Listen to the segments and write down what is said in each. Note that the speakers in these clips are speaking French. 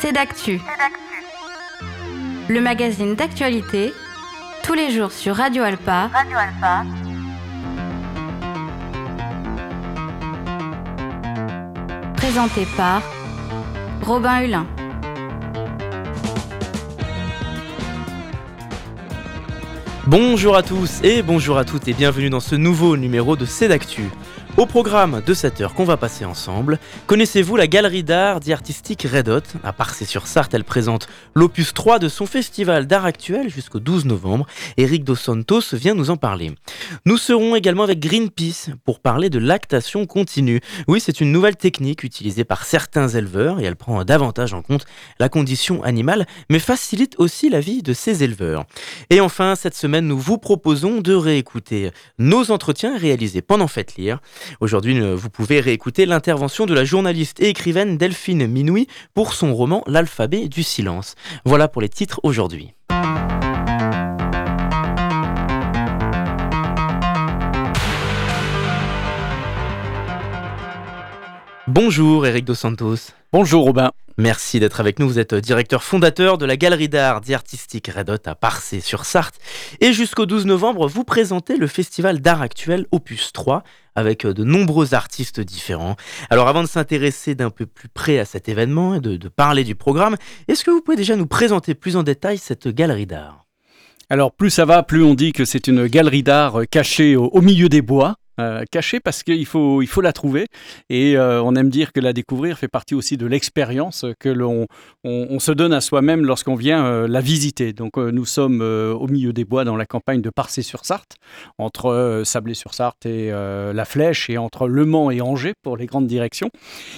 C'est d'actu. Le magazine d'actualité, tous les jours sur Radio Alpa. Radio Alpa. Présenté par Robin Hulin. Bonjour à tous et bonjour à toutes et bienvenue dans ce nouveau numéro de C'est d'actu. Au programme de cette heure qu'on va passer ensemble, connaissez-vous la galerie d'art dit artistique Red Hot? À Parcé-sur-Sarthe, elle présente l'opus 3 de son festival d'art actuel jusqu'au 12 novembre. Eric Dos Santos vient nous en parler. Nous serons également avec Greenpeace pour parler de lactation continue. Oui, c'est une nouvelle technique utilisée par certains éleveurs et elle prend davantage en compte la condition animale, mais facilite aussi la vie de ces éleveurs. Et enfin, cette semaine, nous vous proposons de réécouter nos entretiens réalisés pendant Faites Lire. Aujourd'hui, euh, vous pouvez réécouter l'intervention de la journaliste et écrivaine Delphine Minoui pour son roman L'alphabet du silence. Voilà pour les titres aujourd'hui. Bonjour Eric Dos Santos. Bonjour Robin. Merci d'être avec nous. Vous êtes directeur fondateur de la galerie d'art et artistique Redot à Parcé-sur-Sarthe. Et jusqu'au 12 novembre, vous présentez le festival d'art actuel Opus 3 avec de nombreux artistes différents. Alors avant de s'intéresser d'un peu plus près à cet événement et de, parler du programme, est-ce que vous pouvez déjà nous présenter plus en détail cette galerie d'art? Alors plus ça va, plus on dit que c'est une galerie d'art cachée au milieu des bois. Euh, cachée parce qu'il faut, il faut la trouver. Et euh, on aime dire que la découvrir fait partie aussi de l'expérience que l'on on, se donne à soi-même lorsqu'on vient euh, la visiter. Donc nous sommes au milieu des bois dans la campagne de Parcé-sur-Sarthe, entre Sablé-sur-Sarthe et La Flèche, et entre Le Mans et Angers pour les grandes directions.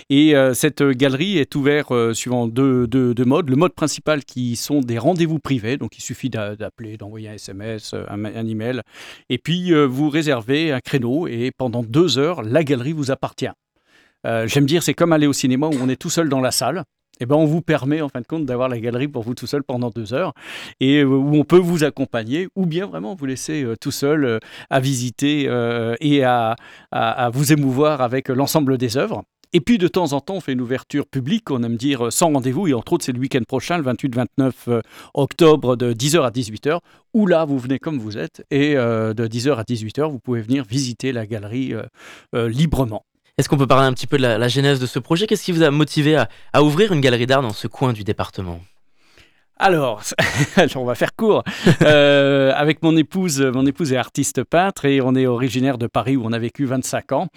Et cette galerie est ouverte suivant deux, deux, modes. Le mode principal qui sont des rendez-vous privés, donc il suffit d'appeler, d'envoyer un SMS, un email, et puis vous réservez un créneau et pendant deux heures, la galerie vous appartient. Euh, j'aime dire, c'est comme aller au cinéma où on est tout seul dans la salle. Eh ben, on vous permet en fin de compte d'avoir la galerie pour vous tout seul pendant deux heures et euh, où on peut vous accompagner ou bien vraiment vous laisser euh, tout seul à visiter et à, vous émouvoir avec l'ensemble des œuvres. Et puis de temps en temps, on fait une ouverture publique, on aime dire sans rendez-vous, et entre autres, c'est le week-end prochain, le 28-29 euh, octobre, de 10h à 18h, où là, vous venez comme vous êtes, et euh, de 10h à 18h, vous pouvez venir visiter la galerie euh, librement. Est-ce qu'on peut parler un petit peu de la, genèse de ce projet? Qu'est-ce qui vous a motivé à ouvrir une galerie d'art dans ce coin du département? alors, on va faire court. Euh, avec mon épouse, mon épouse est artiste peintre et on est originaire de Paris où on a vécu 25 ans.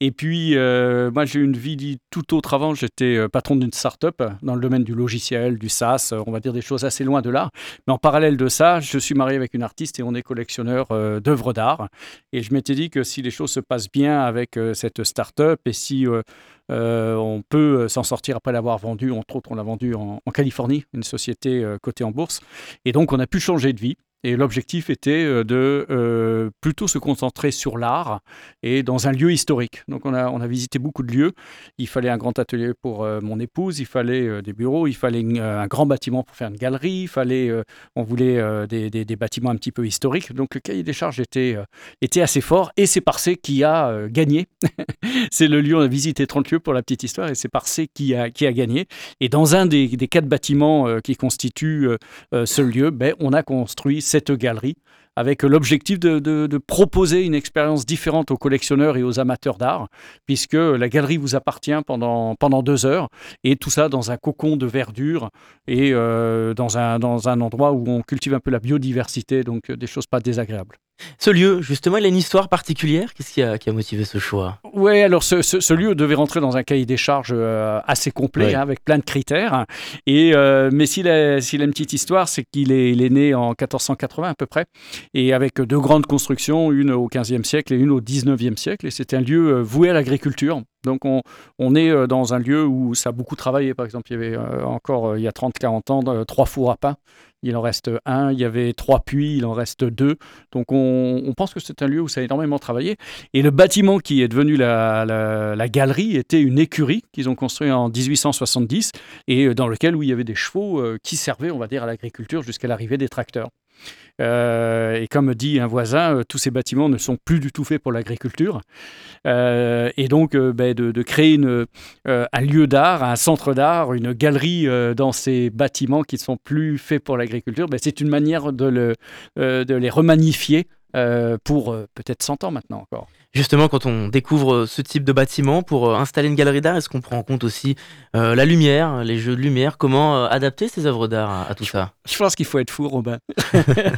Et puis, euh, moi, j'ai eu une vie tout autre avant. J'étais euh, patron d'une start-up dans le domaine du logiciel, du SaaS, on va dire des choses assez loin de là. Mais en parallèle de ça, je suis marié avec une artiste et on est collectionneur d'œuvres d'art. Et je m'étais dit que si les choses se passent bien avec cette start-up et si euh, on peut euh, s'en sortir après l'avoir vendu. Entre autres, on l'a vendu en, Californie, une société euh, cotée en bourse. Et donc, on a pu changer de vie. Et l'objectif était euh, de euh, plutôt se concentrer sur l'art et dans un lieu historique. Donc on a, on a visité beaucoup de lieux. Il fallait un grand atelier pour euh, mon épouse, il fallait des bureaux, il fallait un grand bâtiment pour faire une galerie, il fallait, on voulait des, des, bâtiments un petit peu historiques. Donc le cahier des charges était, était assez fort et c'est Parcé qui a gagné. c'est le lieu, on a visité 30 lieux pour la petite histoire et c'est Parcé qui a, qui a gagné. Et dans un des, des quatre bâtiments qui constituent ce lieu, ben, on a construit cette galerie avec l'objectif de, proposer une expérience différente aux collectionneurs et aux amateurs d'art, puisque la galerie vous appartient pendant, pendant deux heures, et tout ça dans un cocon de verdure et euh, dans, un, dans un endroit où on cultive un peu la biodiversité, donc des choses pas désagréables. Ce lieu, justement, il a une histoire particulière? Qu'est-ce qui a, qui a, motivé ce choix? Oui, alors ce, lieu devait rentrer dans un cahier des charges euh, assez complet, hein, avec plein de critères. Et, euh, mais s'il a, a, une petite histoire, c'est qu'il est, il est né en 1480 à peu près, et avec deux grandes constructions, une au 15e siècle et une au 19e siècle. Et c'était un lieu euh, voué à l'agriculture. Donc on, on, est dans un lieu où ça a beaucoup travaillé. Par exemple, il y avait encore, il y a 30-40 ans, trois fours à pain il en reste un. Il y avait trois puits, il en reste deux. Donc on, pense que c'est un lieu où ça a énormément travaillé. Et le bâtiment qui est devenu la, galerie était une écurie qu'ils ont construite en 1870 et dans lequel où il y avait des chevaux euh, qui servaient, on va dire, à l'agriculture jusqu'à l'arrivée des tracteurs. Et comme dit un voisin, tous ces bâtiments ne sont plus du tout faits pour l'agriculture. et donc, ben, de, créer un lieu d'art, un centre d'art, une galerie dans ces bâtiments qui ne sont plus faits pour l'agriculture, ben, c'est une manière de, de les remanifier pour peut-être 100 ans maintenant encore. Justement, quand on découvre ce type de bâtiment pour installer une galerie d'art, est-ce qu'on prend en compte aussi la lumière, les jeux de lumière? Comment adapter ces œuvres d'art à, tout ça? Je pense qu'il faut être fou, Robin.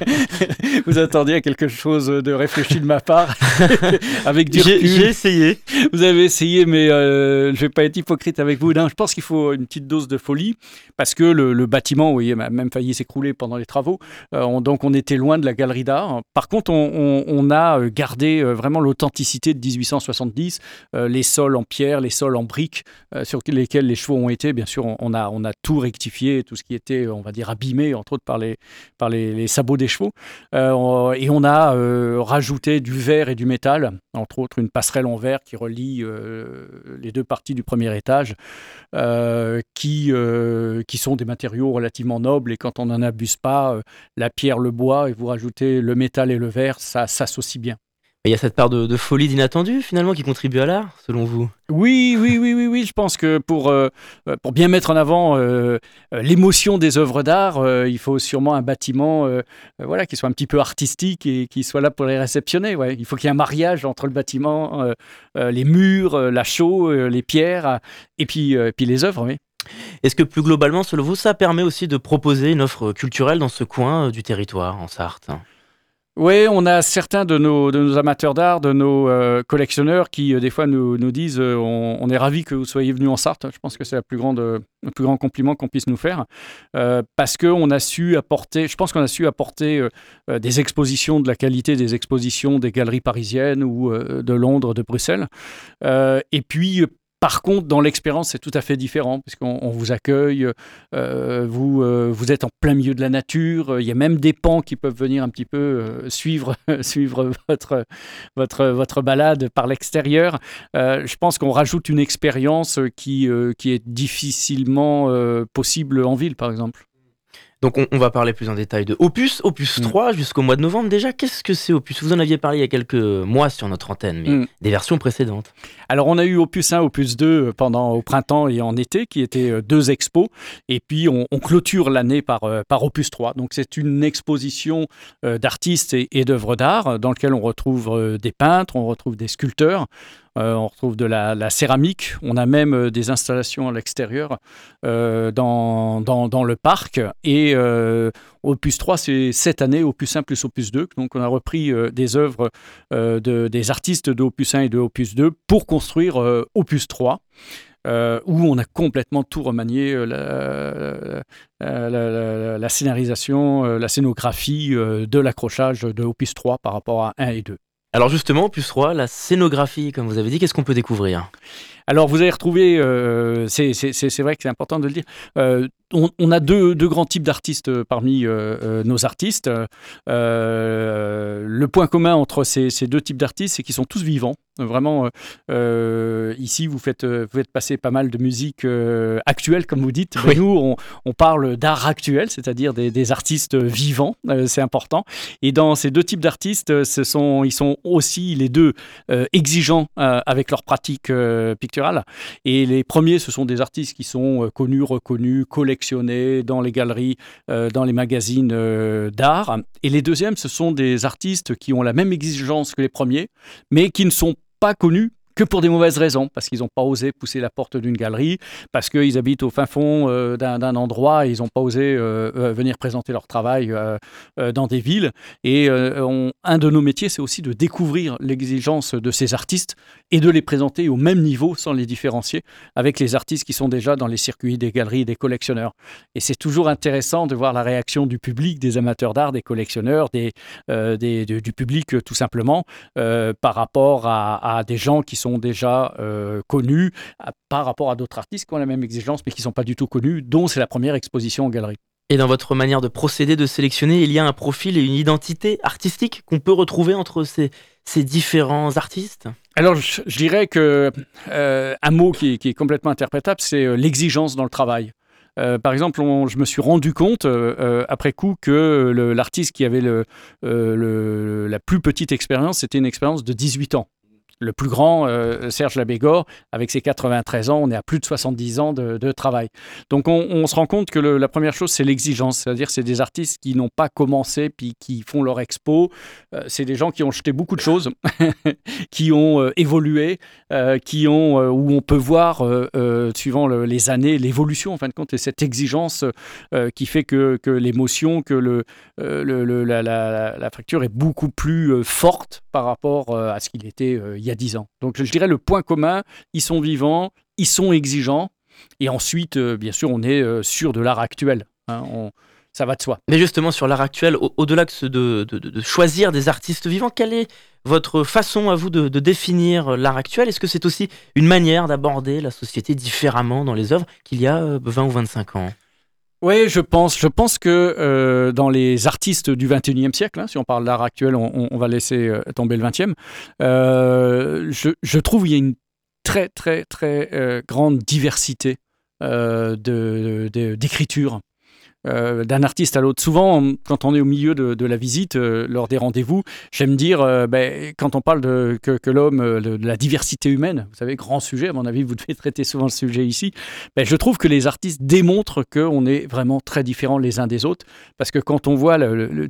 Vous attendiez à quelque chose de réfléchi de ma part, avec du J'ai essayé. Vous avez essayé, mais je ne vais pas être hypocrite avec vous. je pense qu'il faut une petite dose de folie, parce que le, bâtiment, vous voyez, a même failli s'écrouler pendant les travaux. donc, on était loin de la galerie d'art. Par contre, on, on a gardé vraiment l'authenticité de 1870, euh, les sols en pierre, les sols en briques euh, sur lesquels les chevaux ont été. Bien sûr, on, a, tout rectifié, tout ce qui était, on va dire, abîmé, entre autres par les, par les, sabots des chevaux. Euh, et on a rajouté du verre et du métal, entre autres une passerelle en verre qui relie les deux parties du premier étage, qui, qui sont des matériaux relativement nobles. Et quand on n'en abuse pas, la pierre, le bois, et vous rajoutez le métal et le verre, ça s'associe bien. Il y a cette part de, folie d'inattendu finalement qui contribue à l'art, selon vous? Oui, oui, oui, oui, oui. Je pense que pour, euh, pour bien mettre en avant euh, l'émotion des œuvres d'art, euh, il faut sûrement un bâtiment voilà, qui soit un petit peu artistique et qui soit là pour les réceptionner. Ouais. Il faut qu'il y ait un mariage entre le bâtiment, les murs, la chaux, les pierres et puis, puis les œuvres. Oui. Est-ce que plus globalement, selon vous, ça permet aussi de proposer une offre culturelle dans ce coin du territoire, en Sarthe? Oui, on a certains de nos, de nos amateurs d'art, de nos euh, collectionneurs qui, euh, des fois, nous, nous disent euh, on, est ravis que vous soyez venus en Sarthe. Je pense que c'est le plus grand compliment qu'on puisse nous faire. parce qu'on a su apporter, je pense qu'on a su apporter des expositions de la qualité des expositions des galeries parisiennes ou de Londres, de Bruxelles. et puis, par contre, dans l'expérience, c'est tout à fait différent, puisqu'on vous accueille, euh, vous, euh, vous êtes en plein milieu de la nature, il y a même des pans qui peuvent venir un petit peu euh, suivre, suivre votre, votre, votre balade par l'extérieur. je pense qu'on rajoute une expérience qui, qui est difficilement possible en ville, par exemple. Donc on, va parler plus en détail de Opus, Opus 3 mm. jusqu'au mois de novembre. Déjà, qu'est-ce que c'est Opus? Vous en aviez parlé il y a quelques mois sur notre antenne, mais mm. des versions précédentes. Alors on a eu Opus 1, Opus 2 euh, pendant au printemps et en été, qui étaient euh, deux expos. Et puis on, clôture l'année par, euh, par Opus 3. Donc c'est une exposition d'artistes et, et d'œuvres d'art dans lequel on retrouve des peintres, on retrouve des sculpteurs, euh, on retrouve de la, céramique. On a même euh, des installations à l'extérieur euh, dans, le parc. Et Opus 3, c'est cette année, Opus 1 plus Opus 2. Donc on a repris des œuvres de, des artistes de Opus 1 et de Opus 2 pour construire Opus 3. où on a complètement tout remanié, la, scénarisation, la scénographie de l'accrochage de Opus 3 par rapport à 1 et 2. Alors justement, plus 3, la scénographie, comme vous avez dit, qu'est-ce qu'on peut découvrir? Alors, vous allez retrouver, euh, c'est vrai que c'est important de le dire, euh, on, a deux, grands types d'artistes euh, parmi nos artistes. le point commun entre ces, deux types d'artistes, c'est qu'ils sont tous vivants. Vraiment, ici, vous faites, vous faites passer pas mal de musique actuelle, comme vous dites. Nous, on, parle d'art actuel, c'est-à-dire des, artistes vivants. c'est important. Et dans ces deux types d'artistes, ce sont, ils sont aussi les deux exigeants avec leur pratique et les premiers, ce sont des artistes qui sont euh, connus, reconnus, collectionnés dans les galeries, euh, dans les magazines euh, d'art. Et les deuxièmes, ce sont des artistes qui ont la même exigence que les premiers, mais qui ne sont pas connus que pour des mauvaises raisons, parce qu'ils n'ont pas osé pousser la porte d'une galerie, parce qu'ils habitent au fin fond euh, d'un endroit et ils n'ont pas osé euh, euh, venir présenter leur travail dans des villes. Et un de nos métiers, c'est aussi de découvrir l'exigence de ces artistes et de les présenter au même niveau sans les différencier avec les artistes qui sont déjà dans les circuits des galeries des collectionneurs. Et c'est toujours intéressant de voir la réaction du public, des amateurs d'art, des collectionneurs, des, du public tout simplement, par rapport à, à des gens qui sont déjà euh, connus par rapport à d'autres artistes qui ont la même exigence mais qui ne sont pas du tout connus, dont c'est la première exposition en galerie. Et dans votre manière de procéder, de sélectionner, il y a un profil et une identité artistique qu'on peut retrouver entre ces, ces différents artistes? Alors, je, dirais que euh, un mot qui, qui, est complètement interprétable, c'est euh, l'exigence dans le travail. par exemple, je me suis rendu compte après coup que l'artiste qui avait le, la plus petite expérience, c'était une expérience de 18 ans le plus grand, euh, Serge Labégor, avec ses 93 ans, on est à plus de 70 ans de, travail. Donc on, se rend compte que la première chose, c'est l'exigence. C'est-à-dire c'est des artistes qui n'ont pas commencé puis qui font leur expo. Euh, c'est des gens qui ont jeté beaucoup de choses, qui ont euh, évolué, qui ont, où on peut voir, suivant les années, l'évolution en fin de compte, et cette exigence qui fait que, l'émotion, que la, facture est beaucoup plus forte par rapport à ce qu'il était il a 10 ans. Donc je dirais le point commun, ils sont vivants, ils sont exigeants, et ensuite, euh, bien sûr, on est euh, sûr de l'art actuel. Hein, ça va de soi. Mais justement, sur l'art actuel, au-delà de, de, choisir des artistes vivants, quelle est votre façon à vous de, définir l'art actuel? Est-ce que c'est aussi une manière d'aborder la société différemment dans les œuvres qu'il y a 20 euh, ou 25 ans? Oui, je pense. Je pense que euh, dans les artistes du 21e siècle, hein, si on parle d'art actuel, on, va laisser euh, tomber le 20e, euh, je, trouve qu'il y a une très, très, très grande diversité d'écriture. Euh, d'un artiste à l'autre. Souvent, quand on est au milieu de, la visite, euh, lors des rendez-vous, j'aime dire, euh, ben, quand on parle de, que, l'homme, de, la diversité humaine, vous savez, grand sujet, à mon avis, vous devez traiter souvent le sujet ici, ben, je trouve que les artistes démontrent qu'on est vraiment très différents les uns des autres, parce que quand on voit le,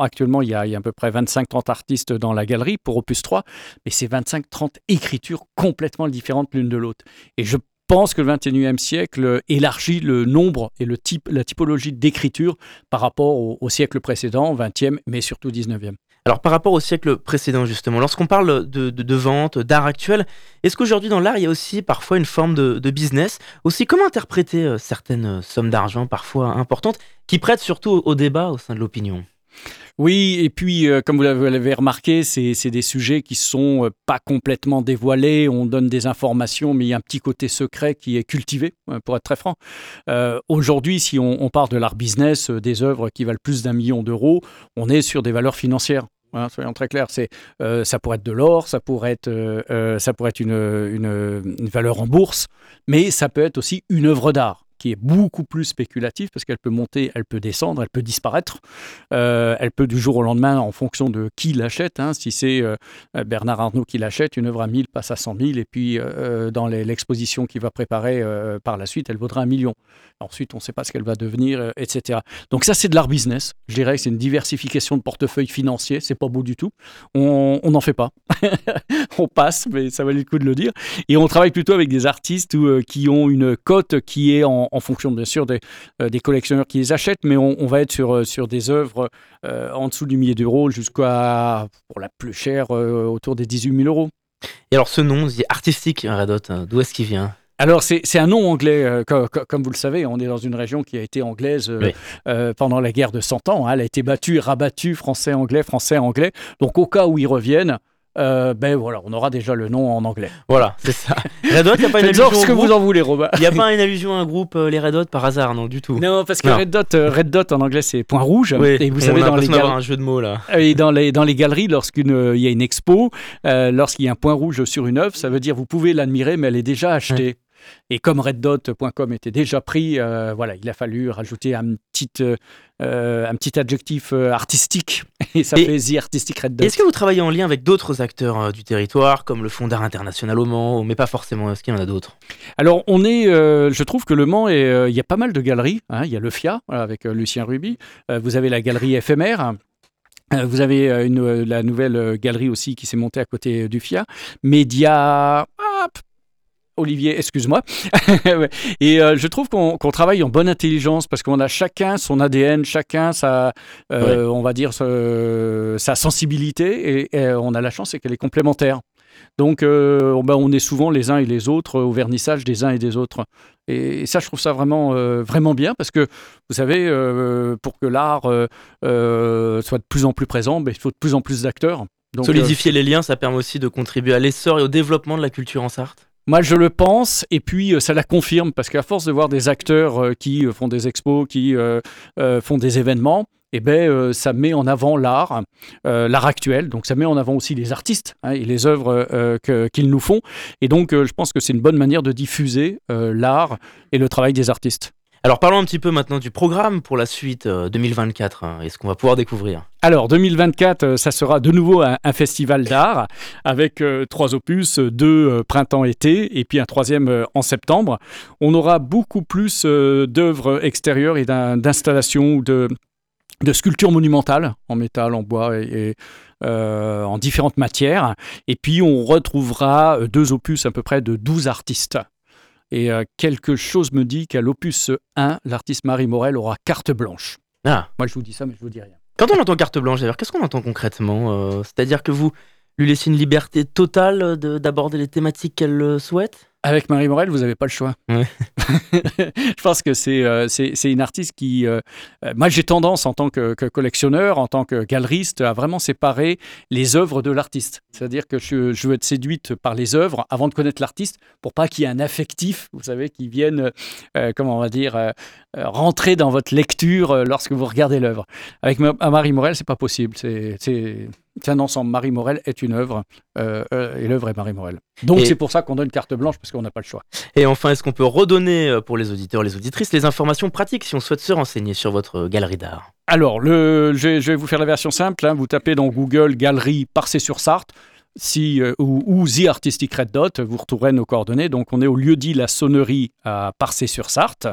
Actuellement, il y, a, à peu près 25-30 artistes dans la galerie pour Opus 3, mais c'est 25-30 écritures complètement différentes l'une de l'autre. Et je pense que le 21e siècle élargit le nombre et le type, la typologie d'écriture par rapport au, siècle précédent, 20e, mais surtout 19e. Alors par rapport au siècle précédent justement, lorsqu'on parle de, vente, d'art actuel, est-ce qu'aujourd'hui dans l'art il y a aussi parfois une forme de, business? Aussi comment interpréter euh, certaines sommes d'argent parfois importantes qui prêtent surtout au débat au sein de l'opinion? Oui, et puis, euh, comme vous l'avez remarqué, c'est des sujets qui sont euh, pas complètement dévoilés. On donne des informations, mais il y a un petit côté secret qui est cultivé, euh, pour être très franc. Aujourd'hui, si on, part de l'art business, des œuvres qui valent plus d'un million d'euros, on est sur des valeurs financières. Hein, soyons très clairs, ça pourrait être de l'or, ça pourrait être, une, une valeur en bourse, mais ça peut être aussi une œuvre d'art qui est beaucoup plus spéculative parce qu'elle peut monter, elle peut descendre, elle peut disparaître. Euh, elle peut du jour au lendemain, en fonction de qui l'achète. Hein. si c'est euh, Bernard Arnault qui l'achète, une œuvre à 1000 passe à 100 000 et puis euh, dans l'exposition qu'il va préparer par la suite, elle vaudra un million. Ensuite, on ne sait pas ce qu'elle va devenir, etc. Donc ça, c'est de l'art business. Je dirais que c'est une diversification de portefeuille financier. C'est pas beau du tout. On n'en fait pas. on passe, mais ça valait le coup de le dire. Et on travaille plutôt avec des artistes qui ont une cote qui est en en, fonction bien sûr des, euh, des, collectionneurs qui les achètent, mais on, va être sur, euh, sur des œuvres euh, en dessous du millier d'euros jusqu'à, pour la plus chère, autour des 18 000 euros. Et alors ce nom artistique, Red Hot, hein, d'où est-ce qu'il vient? Alors, c'est un nom anglais, comme, vous le savez, on est dans une région qui a été anglaise pendant la guerre de 100 ans. Hein. elle a été battue rabattue, français-anglais, français-anglais. Donc, au cas où ils reviennent, euh, ben voilà, on aura déjà le nom en anglais. Voilà, c'est ça. Red Hot, il n'y a pas une allusion ce que vous en voulez, Robin. Il n'y a pas une allusion à un groupe, euh, les Red Hot, par hasard, non, du tout. Non, parce que Red Dot, euh, Red Dot en anglais, c'est point rouge. et vous savez, dans les galeries. un jeu de mots là. Et dans les, dans les galeries, lorsqu'il y a une expo, lorsqu'il y a un point rouge sur une œuvre, ça veut dire vous pouvez l'admirer, mais elle est déjà achetée. Et comme reddot.com était déjà pris, euh, voilà, il a fallu rajouter un petit, euh, un petit adjectif euh, artistique. Et ça fait The Artistic Red Est-ce que vous travaillez en lien avec d'autres acteurs du territoire, comme le Fonds d'art international au Mans, mais pas forcément Est-ce qu'il y en a d'autres? Alors, on est, je trouve que le Mans, il y a pas mal de galeries. Hein. il y a le FIA, avec Lucien Ruby. vous avez la galerie éphémère. Vous avez une, la nouvelle galerie aussi qui s'est montée à côté du FIA. Média, Olivier, excuse-moi. et euh, je trouve qu'on travaille en bonne intelligence parce qu'on a chacun son ADN, chacun sa, euh, on va dire, sa sensibilité et, on a la chance c'est qu'elle est complémentaire. Donc, euh, ben, on est souvent les uns et les autres au vernissage des uns et des autres. Et, ça, je trouve ça vraiment, vraiment bien parce que, vous savez, pour que l'art soit de plus en plus présent, ben, il faut de plus en plus d'acteurs. Solidifier les liens, ça permet aussi de contribuer à l'essor et au développement de la culture en Sarthe moi, je le pense, et puis euh, ça la confirme, parce qu'à force de voir des acteurs euh, qui euh, font des expos, qui font des événements, eh ben, ça met en avant l'art, l'art actuel, donc ça met en avant aussi les artistes hein, et les œuvres qu'ils nous font. Et donc, je pense que c'est une bonne manière de diffuser l'art et le travail des artistes. Alors parlons un petit peu maintenant du programme pour la suite 2024 hein, et ce qu'on va pouvoir découvrir. Alors 2024, ça sera de nouveau un, festival d'art avec trois opus, deux printemps-été et puis un troisième en septembre. On aura beaucoup plus d'œuvres extérieures et d'installations ou de, sculptures monumentales en métal, en bois et, euh, en différentes matières. Et puis on retrouvera deux opus à peu près de 12 artistes. Et euh, quelque chose me dit qu'à l'opus 1, l'artiste Marie Morel aura carte blanche. Ah. Moi je vous dis ça, mais je vous dis rien. Quand on entend carte blanche, d'ailleurs, qu'est-ce qu'on entend concrètement euh, C'est-à-dire que vous lui laissez une liberté totale d'aborder les thématiques qu'elle souhaite? Avec Marie Morel, vous n'avez pas le choix. je pense que c'est euh, une artiste qui... Euh, euh, moi, j'ai tendance, en tant que, collectionneur, en tant que galeriste, à vraiment séparer les œuvres de l'artiste. C'est-à-dire que je, je, veux être séduite par les œuvres avant de connaître l'artiste, pour pas qu'il y ait un affectif, vous savez, qui vienne, comment on va dire, rentrer dans votre lecture lorsque vous regardez l'œuvre. Avec Marie Morel, c'est pas possible. C'est c'est un ensemble. Marie Morel est une œuvre euh, euh, et l'œuvre est Marie Morel. Donc c'est pour ça qu'on donne carte blanche parce qu'on n'a pas le choix. Et enfin, est-ce qu'on peut redonner euh, pour les auditeurs, les auditrices, les informations pratiques si on souhaite se renseigner sur votre galerie d'art? Alors, le, je, vais vous faire la version simple. Hein. Vous tapez dans Google Galerie Parcé-sur-Sarthe si, euh, ou, The Artistic Red Dot, vous retrouverez nos coordonnées. Donc, on est au lieu dit La Sonnerie à Parcé-sur-Sarthe.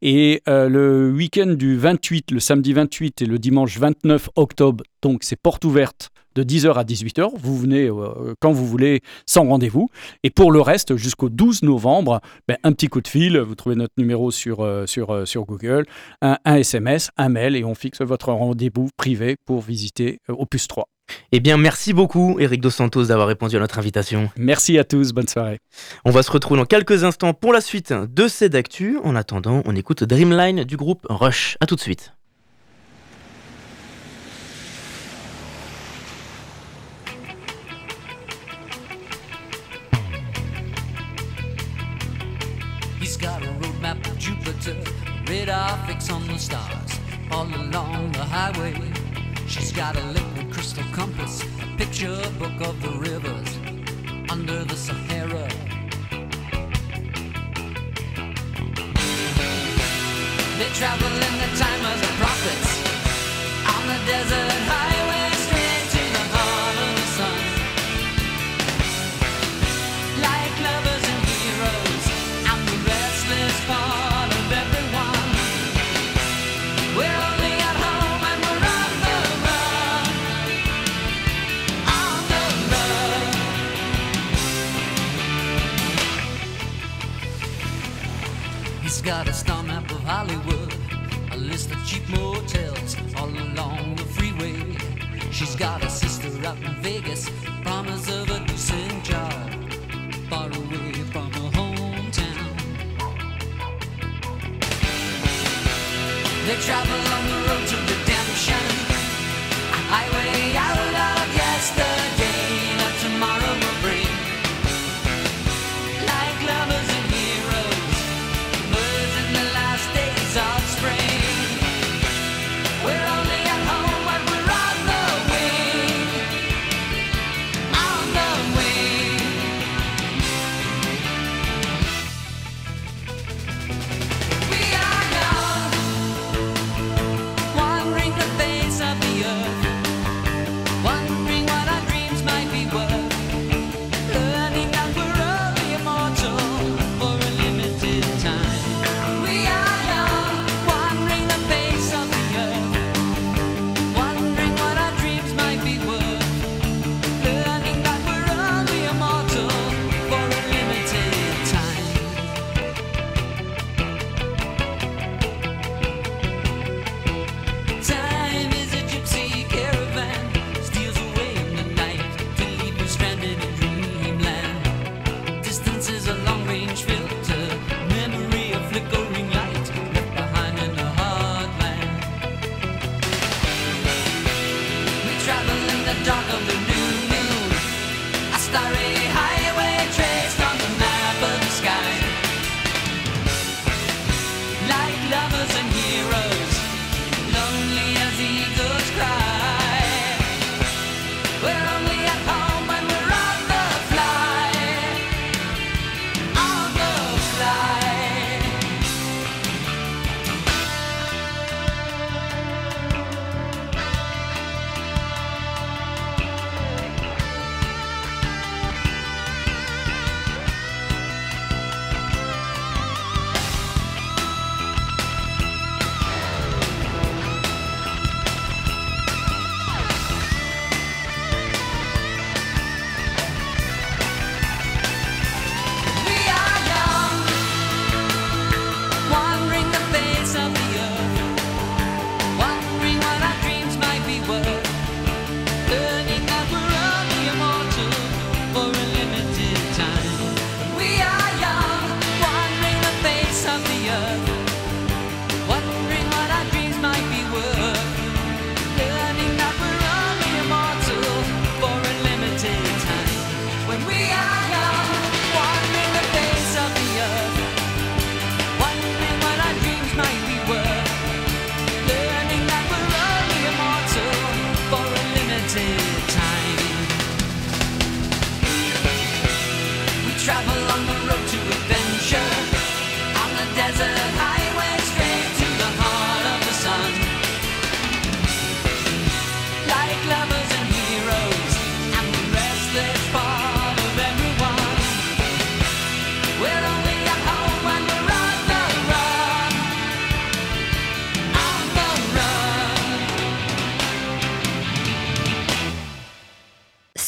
Et euh, le week-end du 28, le samedi 28 et le dimanche 29 octobre, donc c'est porte ouverte de 10h à 18h. Vous venez euh, quand vous voulez, sans rendez-vous. Et pour le reste, jusqu'au 12 novembre, ben, un petit coup de fil. Vous trouvez notre numéro sur, sur, sur Google, un, un, SMS, un mail, et on fixe votre rendez-vous privé pour visiter Opus 3. Eh bien, merci beaucoup, Eric Dos Santos, d'avoir répondu à notre invitation. Merci à tous, bonne soirée. On va se retrouver dans quelques instants pour la suite de cette actu. En attendant, on écoute Dreamline du groupe Rush. A tout de suite. Roadmap of Jupiter, radar fix on the stars, all along the highway. She's got a liquid crystal compass, a picture book of the rivers under the Sahara. They travel in the time of the prophets on the desert Hollywood, a list of cheap motels all along the freeway. She's got a sister out in Vegas,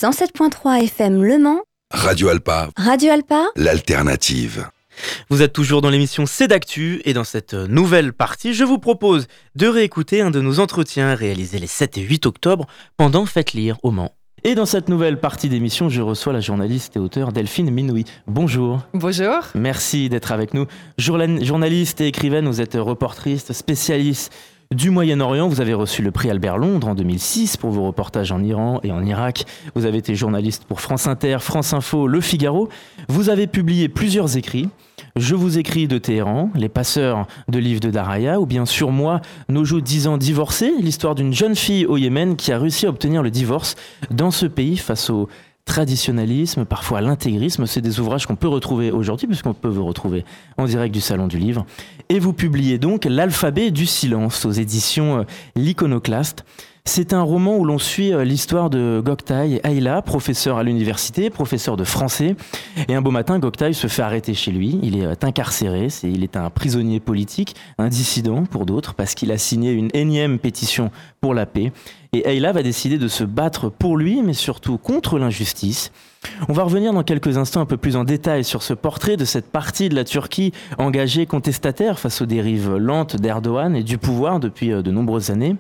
107.3 FM Le Mans. Radio Alpa. Radio Alpa. L'alternative. Vous êtes toujours dans l'émission C'est d'actu et dans cette nouvelle partie, je vous propose de réécouter un de nos entretiens réalisés les 7 et 8 octobre pendant Faites lire au Mans. Et dans cette nouvelle partie d'émission, je reçois la journaliste et auteure Delphine Minoui. Bonjour. Bonjour. Merci d'être avec nous. Journaliste et écrivaine, vous êtes reportriste, spécialiste du Moyen-Orient. Vous avez reçu le prix Albert Londres en 2006 pour vos reportages en Iran et en Irak. Vous avez été journaliste pour France Inter, France Info, Le Figaro. Vous avez publié plusieurs écrits. Je vous écris de Téhéran, Les passeurs de livres de Daraya, ou bien sur moi, Nos jours 10 ans divorcés, l'histoire d'une jeune fille au Yémen qui a réussi à obtenir le divorce dans ce pays face aux traditionnalisme, parfois l'intégrisme. C'est des ouvrages qu'on peut retrouver aujourd'hui, puisqu'on peut vous retrouver en direct du Salon du Livre. Et vous publiez donc L'alphabet du silence aux éditions euh, L'Iconoclaste. C'est un roman où l'on suit euh, l'histoire de Goktai Ayla, professeur à l'université, professeur de français. Et un beau matin, Goktai se fait arrêter chez lui. Il est euh, incarcéré, il est un prisonnier politique, un dissident pour d'autres, parce qu'il a signé une énième pétition pour la paix. Et Ayla va décider de se battre pour lui, mais surtout contre l'injustice. On va revenir dans quelques instants un peu plus en détail sur ce portrait de cette partie de la Turquie engagée contestataire face aux dérives lentes d'Erdogan et du pouvoir depuis euh, de nombreuses années.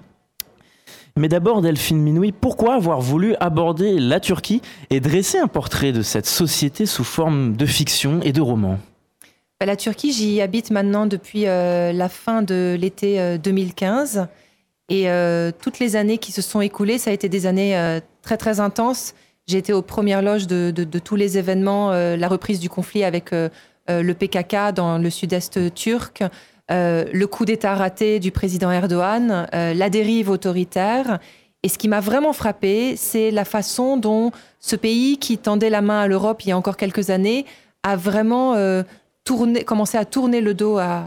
Mais d'abord, Delphine Minoui, pourquoi avoir voulu aborder la Turquie et dresser un portrait de cette société sous forme de fiction et de roman bah, La Turquie, j'y habite maintenant depuis euh, la fin de l'été 2015. Euh, et euh, toutes les années qui se sont écoulées, ça a été des années très très intenses. J'ai été aux premières loges de, de tous les événements, la reprise du conflit avec le PKK dans le sud-est turc, euh, le coup d'État raté du président Erdogan, euh, la dérive autoritaire. Et ce qui m'a vraiment frappé, c'est la façon dont ce pays qui tendait la main à l'Europe il y a encore quelques années a vraiment euh, commencé à tourner le dos à,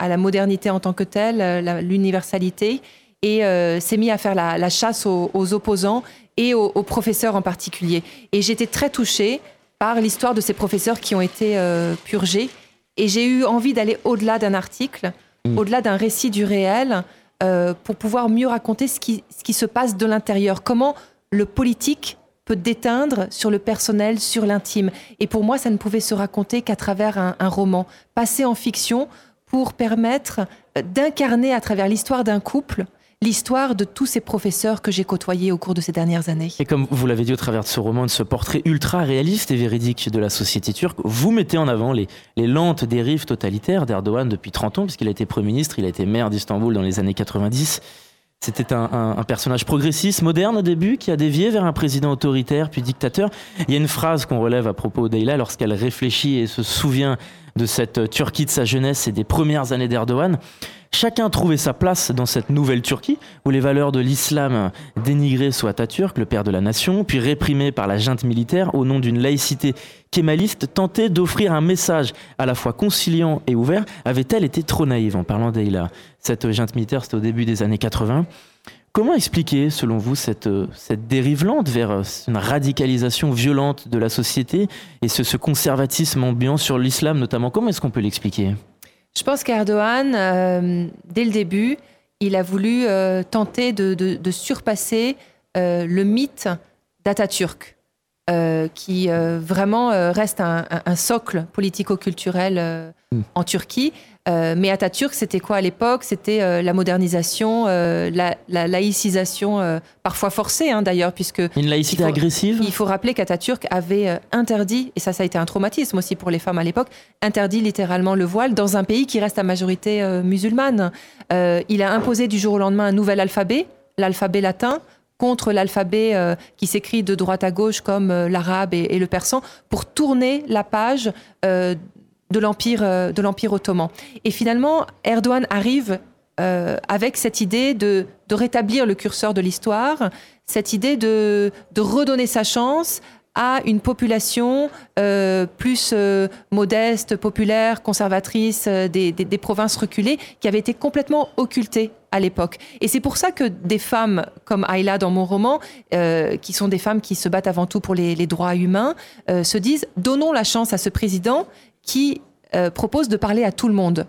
la modernité en tant que telle, l'universalité, et s'est mis à faire la, chasse aux, opposants et aux, aux, professeurs en particulier. Et j'étais très touchée par l'histoire de ces professeurs qui ont été purgés et j'ai eu envie d'aller au-delà d'un article, mm. au-delà d'un récit du réel, euh, pour pouvoir mieux raconter ce qui, ce qui se passe de l'intérieur. Comment le politique peut déteindre sur le personnel, sur l'intime. Et pour moi, ça ne pouvait se raconter qu'à travers un, un roman, passé en fiction pour permettre d'incarner à travers l'histoire d'un couple l'histoire de tous ces professeurs que j'ai côtoyés au cours de ces dernières années. Et comme vous l'avez dit au travers de ce roman, de ce portrait ultra réaliste et véridique de la société turque, vous mettez en avant les, lentes dérives totalitaires d'Erdogan depuis 30 ans, puisqu'il a été Premier ministre, il a été maire d'Istanbul dans les années 90. C'était un, un, personnage progressiste, moderne au début, qui a dévié vers un président autoritaire puis dictateur. Il y a une phrase qu'on relève à propos d'Eila lorsqu'elle réfléchit et se souvient de cette Turquie de sa jeunesse et des premières années d'Erdogan. Chacun trouvait sa place dans cette nouvelle Turquie, où les valeurs de l'islam dénigrées soit Atatürk, le père de la nation, puis réprimées par la junte militaire au nom d'une laïcité kémaliste, tentait d'offrir un message à la fois conciliant et ouvert. Avait-elle été trop naïve en parlant d'Eila Cette junte militaire, c'était au début des années 80. Comment expliquer, selon vous, cette, cette dérive lente vers une radicalisation violente de la société et ce conservatisme ambiant sur l'islam notamment? Comment est-ce qu'on peut l'expliquer? Je pense qu'Erdogan, euh, dès le début, il a voulu euh, tenter de, surpasser euh, le mythe d'Atatürk, qui vraiment reste un, un socle politico-culturel mm. en Turquie. Euh, mais Atatürk, c'était quoi à l'époque? C'était euh, la modernisation, euh, la, laïcisation, parfois forcée hein, d'ailleurs, puisque... Une laïcité agressive? Il faut rappeler qu'Atatürk avait interdit, et ça, ça a été un traumatisme aussi pour les femmes à l'époque, interdit littéralement le voile dans un pays qui reste à majorité musulmane. il a imposé du jour au lendemain un nouvel alphabet, l'alphabet latin, contre l'alphabet qui s'écrit de droite à gauche comme l'arabe et, et, le persan, pour tourner la page de l'empire euh, de l'empire ottoman. Et finalement, Erdogan arrive euh, avec cette idée de, rétablir le curseur de l'histoire, cette idée de, redonner sa chance à une population euh, plus modeste, populaire, conservatrice des, des, provinces reculées qui avait été complètement occultée à l'époque. Et c'est pour ça que des femmes comme Ayla dans mon roman, qui sont des femmes qui se battent avant tout pour les droits humains, se disent donnons la chance à ce président qui propose de parler à tout le monde.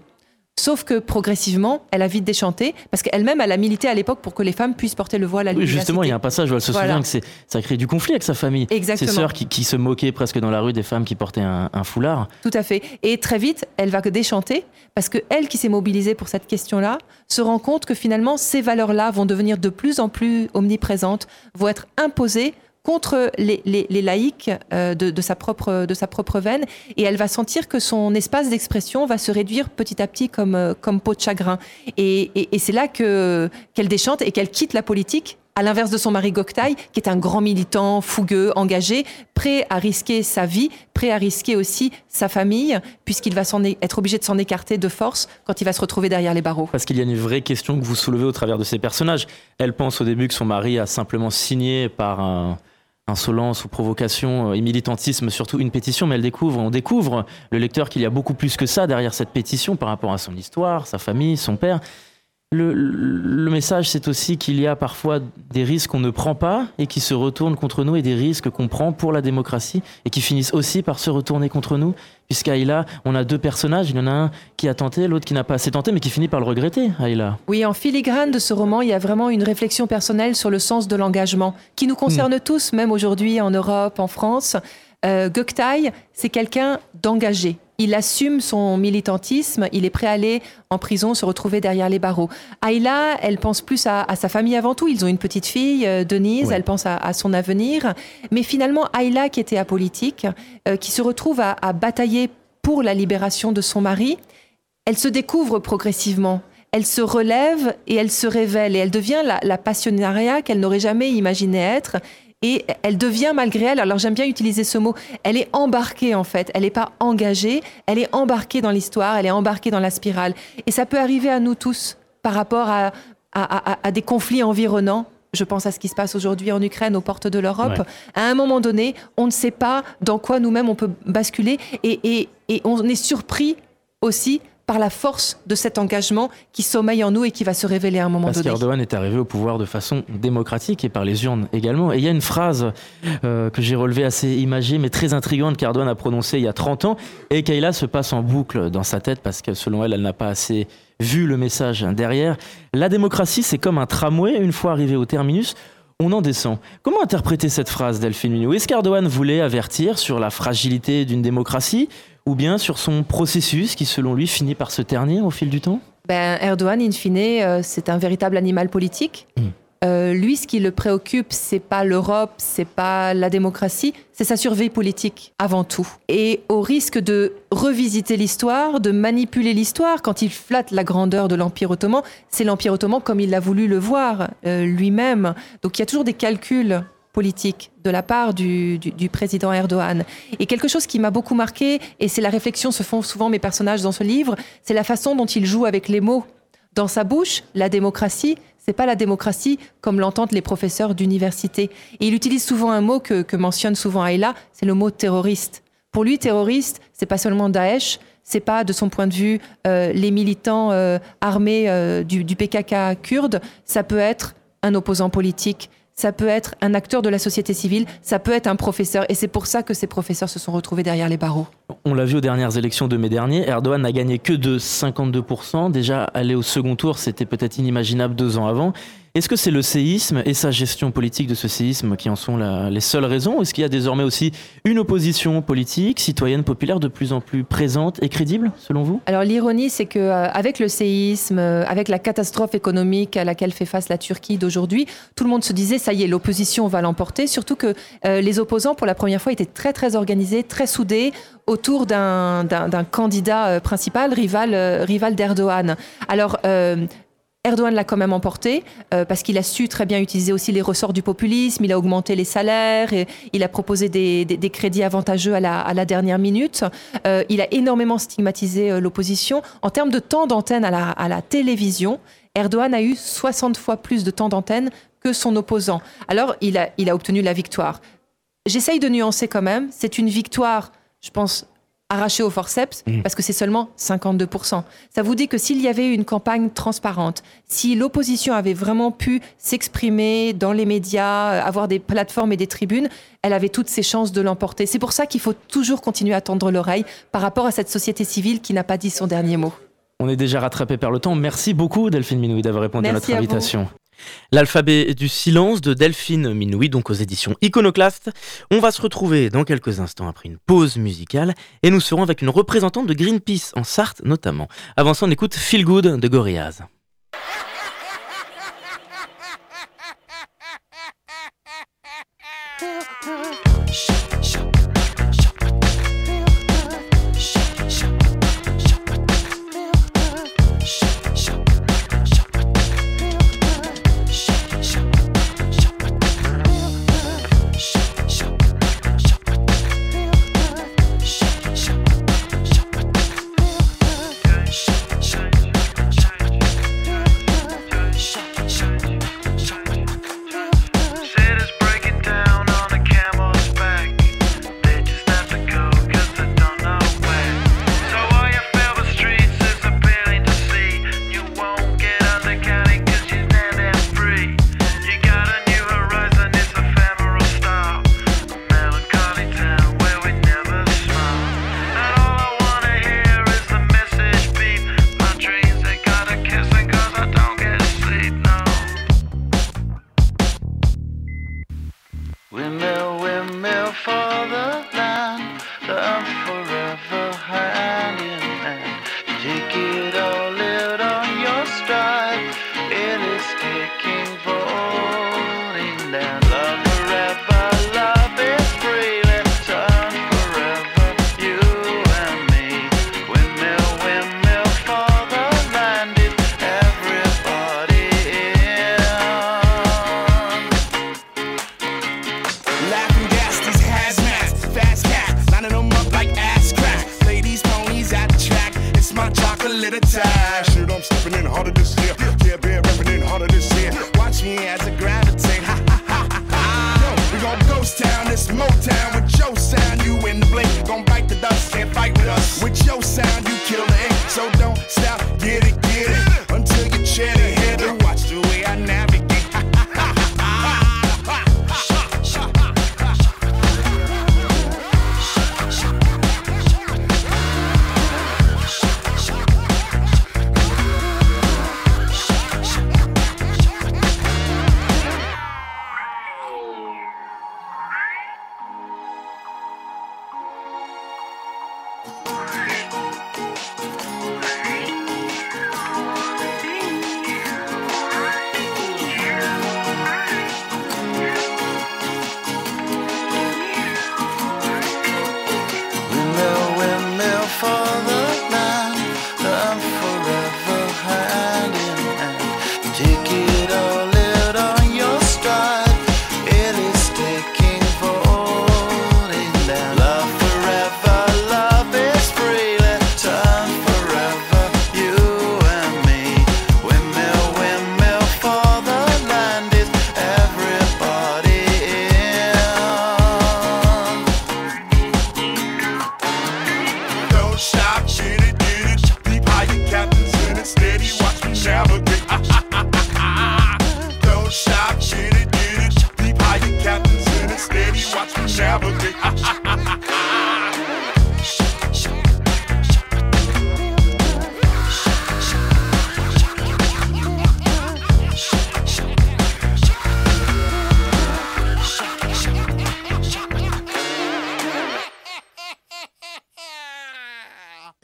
Sauf que progressivement, elle a vite déchanté, parce qu'elle-même, elle a milité à l'époque pour que les femmes puissent porter le voile à l'université. Oui, justement, il y a un passage où elle se souvient que ça crée du conflit avec sa famille. Exactement. Ses sœurs qui, se moquaient presque dans la rue des femmes qui portaient un, foulard. Tout à fait. Et très vite, elle va déchanter, parce que elle qui s'est mobilisée pour cette question-là, se rend compte que finalement, ces valeurs-là vont devenir de plus en plus omniprésentes, vont être imposées contre les, laïcs euh, de, sa propre, veine, et elle va sentir que son espace d'expression va se réduire petit à petit comme, euh, comme peau de chagrin. Et, c'est là que, qu'elle déchante et qu'elle quitte la politique à l'inverse de son mari Goktai, qui est un grand militant, fougueux, engagé, prêt à risquer sa vie, prêt à risquer aussi sa famille, puisqu'il va être obligé de s'en écarter de force quand il va se retrouver derrière les barreaux. Parce qu'il y a une vraie question que vous soulevez au travers de ces personnages. Elle pense au début que son mari a simplement signé par un insolence ou provocation euh, et militantisme, surtout une pétition, mais elle découvre, on découvre le lecteur qu'il y a beaucoup plus que ça derrière cette pétition par rapport à son histoire, sa famille, son père. Le, message, c'est aussi qu'il y a parfois des risques qu'on ne prend pas et qui se retournent contre nous et des risques qu'on prend pour la démocratie et qui finissent aussi par se retourner contre nous. Puisqu'Aïla, on a deux personnages, il y en a un qui a tenté, l'autre qui n'a pas assez tenté, mais qui finit par le regretter, Aïla. Oui, en filigrane de ce roman, il y a vraiment une réflexion personnelle sur le sens de l'engagement, qui nous concerne hmm. tous, même aujourd'hui en Europe, en France. Euh, c'est quelqu'un d'engagé il assume son militantisme, il est prêt à aller en prison, se retrouver derrière les barreaux. Ayla, elle pense plus à, sa famille avant tout. Ils ont une petite fille, euh, Denise, elle pense à, son avenir. Mais finalement, Ayla, qui était apolitique, euh, qui se retrouve à, batailler pour la libération de son mari, elle se découvre progressivement. Elle se relève et elle se révèle et elle devient la, la passionnariat qu'elle n'aurait jamais imaginé être et elle devient malgré elle, alors j'aime bien utiliser ce mot, elle est embarquée en fait, elle n'est pas engagée, elle est embarquée dans l'histoire, elle est embarquée dans la spirale. Et ça peut arriver à nous tous par rapport à, à, des conflits environnants. Je pense à ce qui se passe aujourd'hui en Ukraine, aux portes de l'Europe. À un moment donné, on ne sait pas dans quoi nous-mêmes on peut basculer et, et, et on est surpris aussi par la force de cet engagement qui sommeille en nous et qui va se révéler à un moment donné. Parce qu'Erdogan est arrivé au pouvoir de façon démocratique et par les urnes également. Et il y a une phrase euh, que j'ai relevée assez imagée mais très intrigante qu'Erdogan a prononcée il y a 30 ans et Kayla se passe en boucle dans sa tête parce que selon elle, elle n'a pas assez vu le message derrière. La démocratie, c'est comme un tramway, une fois arrivé au terminus, on en descend. Comment interpréter cette phrase Delphine Minou? Est-ce qu'Erdogan voulait avertir sur la fragilité d'une démocratie? Ou bien sur son processus qui, selon lui, finit par se ternir au fil du temps? Ben, Erdogan, in fine, euh, c'est un véritable animal politique. Hmm. Euh, lui, ce qui le préoccupe, c'est pas l'Europe, c'est pas la démocratie, c'est sa survie politique avant tout. Et au risque de revisiter l'histoire, de manipuler l'histoire, quand il flatte la grandeur de l'Empire ottoman, c'est l'Empire ottoman comme il a voulu le voir euh, lui-même. Donc il y a toujours des calculs politique de la part du, président Erdogan. Et quelque chose qui m'a beaucoup marqué, et c'est la réflexion se font souvent mes personnages dans ce livre, c'est la façon dont il joue avec les mots. Dans sa bouche, la démocratie, c'est pas la démocratie comme l'entendent les professeurs d'université. Et il utilise souvent un mot que, mentionne souvent Ayla, c'est le mot terroriste. Pour lui, terroriste, c'est pas seulement Daesh, c'est pas de son point de vue euh, les militants euh, armés euh, du, du PKK kurde, ça peut être un opposant politique, ça peut être un acteur de la société civile, ça peut être un professeur. Et c'est pour ça que ces professeurs se sont retrouvés derrière les barreaux. On l'a vu aux dernières élections de mai dernier, Erdogan n'a gagné que de 52%. Déjà, aller au second tour, c'était peut-être inimaginable deux ans avant. Est-ce que c'est le séisme et sa gestion politique de ce séisme qui en sont les seules raisons Est-ce qu'il y a désormais aussi une opposition politique, citoyenne, populaire de plus en plus présente et crédible, selon vous? Alors l'ironie, c'est que euh, avec le séisme, euh, avec la catastrophe économique à laquelle fait face la Turquie d'aujourd'hui, tout le monde se disait ça y est, l'opposition va l'emporter. Surtout que euh, les opposants, pour la première fois, étaient très très organisés, très soudés autour d'un candidat principal, rival, rival d'Erdogan. Alors, Erdogan l'a quand même emporté euh, parce qu'il a su très bien utiliser aussi les ressorts du populisme, il a augmenté les salaires, il a proposé des, crédits avantageux à la, dernière minute, euh, il a énormément stigmatisé euh, l'opposition. En termes de temps d'antenne à la, télévision, Erdogan a eu 60 fois plus de temps d'antenne que son opposant. Alors il a, il a obtenu la victoire. j'essaye de nuancer quand même. C'est une victoire, je pense, arrachée au forceps, Mmh. parce que c'est seulement 52%. Ça vous dit que s'il y avait eu une campagne transparente, si l'opposition avait vraiment pu s'exprimer dans les médias, euh, avoir des plateformes et des tribunes, elle avait toutes ses chances de l'emporter. C'est pour ça qu'il faut toujours continuer à tendre l'oreille par rapport à cette société civile qui n'a pas dit son dernier mot. On est déjà rattrapé par le temps. Merci beaucoup Delphine Minoui d'avoir répondu à notre à vous. L'alphabet du silence de Delphine Minoui, donc aux éditions Iconoclast. On va se retrouver dans quelques instants après une pause musicale et nous serons avec une représentante de Greenpeace en Sarthe notamment. Avant ça, on écoute Feel Good de Gorillaz.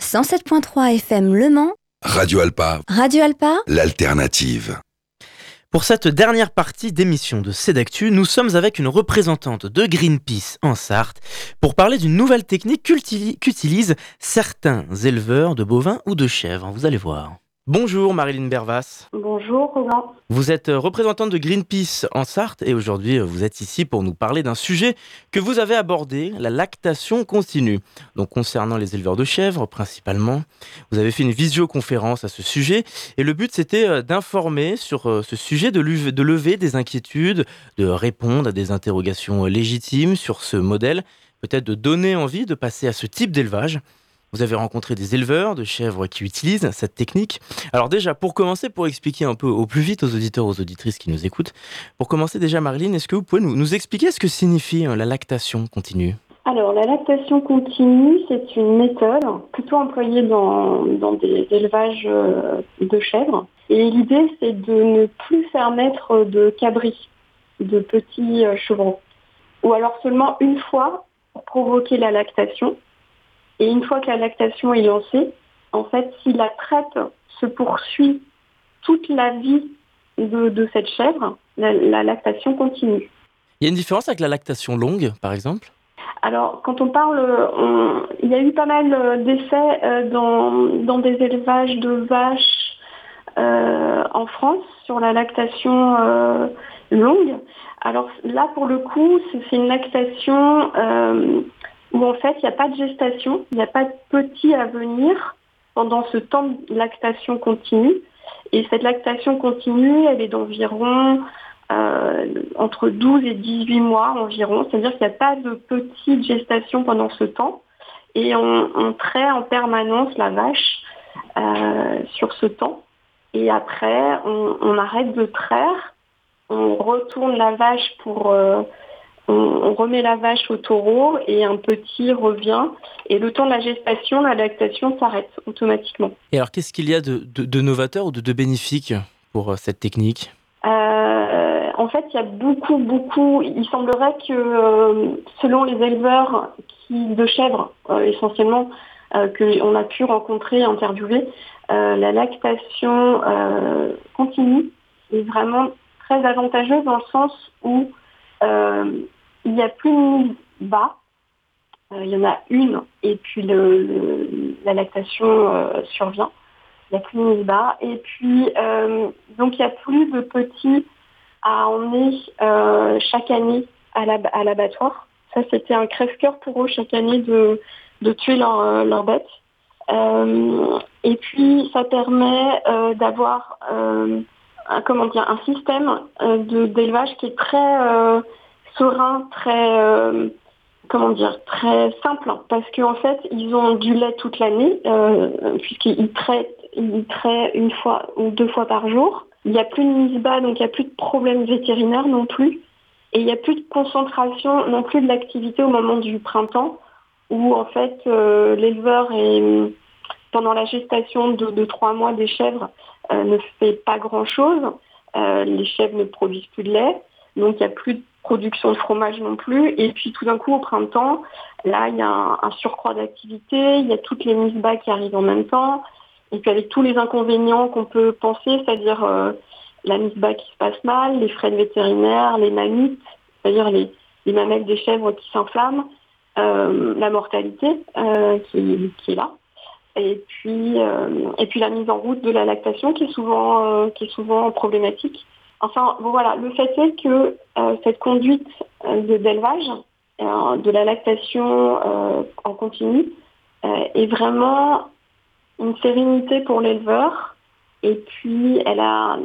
107.3 FM Le Mans, Radio Alpa, Radio Alpa, l'alternative. Pour cette dernière partie d'émission de Cédactu, nous sommes avec une représentante de Greenpeace en Sarthe pour parler d'une nouvelle technique qu'utili- qu'utilisent certains éleveurs de bovins ou de chèvres. Vous allez voir. Bonjour Marilyn Bervas. Bonjour Roland. Vous êtes euh, représentante de Greenpeace en Sarthe et aujourd'hui euh, vous êtes ici pour nous parler d'un sujet que vous avez abordé, la lactation continue. Donc concernant les éleveurs de chèvres principalement, vous avez fait une visioconférence à ce sujet et le but c'était euh, d'informer sur ce sujet, de de lever des inquiétudes, de répondre à des interrogations légitimes sur ce modèle, peut-être de donner envie de passer à ce type d'élevage. Vous avez rencontré des éleveurs de chèvres qui utilisent cette technique. Alors déjà, pour commencer, pour expliquer un peu au plus vite aux auditeurs, aux auditrices qui nous écoutent, pour commencer déjà, Marilyn, est-ce que vous pouvez nous, expliquer ce que signifie euh, la lactation continue? Alors, la lactation continue, c'est une méthode plutôt employée dans, des élevages euh, de chèvres. Et l'idée, c'est de ne plus faire naître de cabris, de petits euh, chevrons. Ou alors seulement une fois pour provoquer la lactation. Et une fois que la lactation est lancée, en fait, si la traite se poursuit toute la vie de, de cette chèvre, la, la lactation continue. Il y a une différence avec la lactation longue, par exemple? Alors, quand on parle, on- il y a eu pas mal euh, d'essais euh, dans, dans des élevages de vaches euh, en France sur la lactation euh, longue. Alors là, pour le coup, c'est c'est une lactation euh, où en fait, il n'y a pas de gestation, il n'y a pas de petit à venir pendant ce temps de lactation continue. Et cette lactation continue, elle est d'environ euh, entre 12 et 18 mois environ. C'est-à-dire qu'il n'y a pas de petite gestation pendant ce temps. Et on, on traite en permanence la vache euh, sur ce temps. Et après, on, arrête de traire. On retourne la vache pour... euh, on, on remet la vache au taureau et un petit revient. Et le temps de la gestation, la lactation s'arrête automatiquement. Et alors, qu'est-ce qu'il y a de, de- de novateur ou de, de bénéfique pour euh, cette technique? Euh, en fait, il y a beaucoup, beaucoup. Il semblerait que euh, selon les éleveurs qui, de chèvres, euh, essentiellement, qu'on a pu rencontrer, interviewer, euh, la lactation continue est vraiment très avantageuse dans le sens où euh, il n'y a plus de bas. Euh, il y en a une et puis la lactation euh, survient. Il n'y a plus de bas. Et puis, euh, donc, il n'y a plus de petits à emmener chaque année à la- à l'abattoir. Ça, c'était un crève-cœur pour eux chaque année de, tuer leur, leur bête. Euh, et puis, ça permet d'avoir un, système d'élevage qui est très serein, très euh, comment dire, très simple, parce qu'en fait, ils ont du lait toute l'année, euh, puisqu'ils traitent, ils traitent une fois ou deux fois par jour. Il n'y a plus de mise bas, donc il n'y a plus de problèmes vétérinaires non plus. Et il n'y a plus de concentration non plus de l'activité au moment du printemps, où en fait euh, l'éleveur est pendant la gestation de, trois mois des chèvres ne fait pas grand-chose. Les chèvres ne produisent plus de lait, donc il n'y a plus de production de fromage non plus. Et puis tout d'un coup au printemps, là il y a un, surcroît d'activité, il y a toutes les mises bas qui arrivent en même temps. Et puis avec tous les inconvénients qu'on peut penser, c'est-à-dire euh, la mise bas qui se passe mal, les frais de vétérinaire, les mammites, c'est-à-dire les, les mamelles des chèvres qui s'enflamment, euh, la mortalité euh, qui, qui est là. Et puis, et puis la mise en route de la lactation qui est souvent, qui est souvent problématique. Enfin, voilà, le fait est que euh, cette conduite euh, de- d'élevage, euh, de la lactation euh, en continu, est vraiment une sérénité pour l'éleveur. Et puis, elle a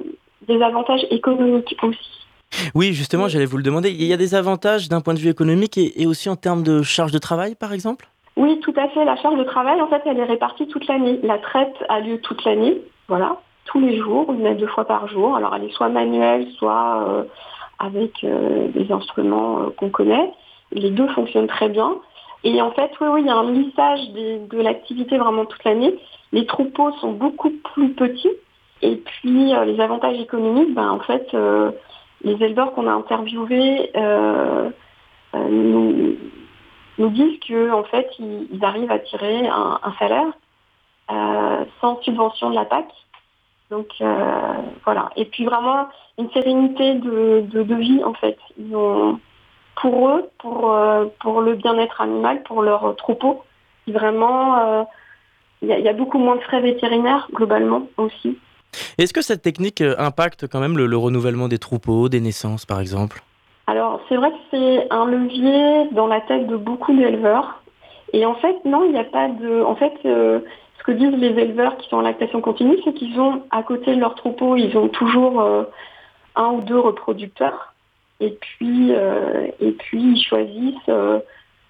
des avantages économiques aussi. Oui, justement, j'allais vous le demander. Il y a des avantages d'un point de vue économique et, et aussi en termes de charge de travail, par exemple? Oui, tout à fait. La charge de travail, en fait, elle est répartie toute l'année. La traite a lieu toute l'année, voilà, tous les jours, une à deux fois par jour. Alors, elle est soit manuelle, soit euh, avec euh, des instruments euh, qu'on connaît. Les deux fonctionnent très bien. Et en fait, oui, oui, il y a un lissage de l'activité vraiment toute l'année. Les troupeaux sont beaucoup plus petits. Et puis, euh, les avantages économiques, ben, en fait, euh, les éleveurs qu'on a interviewés euh, nous, nous disent que en fait ils, ils arrivent à tirer un, un salaire sans subvention de la PAC. Donc euh, voilà. Et puis vraiment une sérénité de, de, de vie en fait. Ils ont pour eux, pour, euh, pour le bien-être animal, pour leur troupeau, vraiment euh, il y, a- il y a beaucoup moins de frais vétérinaires globalement aussi. Est-ce que cette technique impacte quand même le, le renouvellement des troupeaux, des naissances par exemple? Alors, c'est vrai que c'est un levier dans la tête de beaucoup d'éleveurs. Et en fait, non, il n'y a pas de. En fait, euh, ce que disent les éleveurs qui sont en lactation continue, c'est qu'ils ont, à côté de leur troupeau, ils ont toujours euh, un ou deux reproducteurs. Et puis, euh, et puis ils choisissent euh,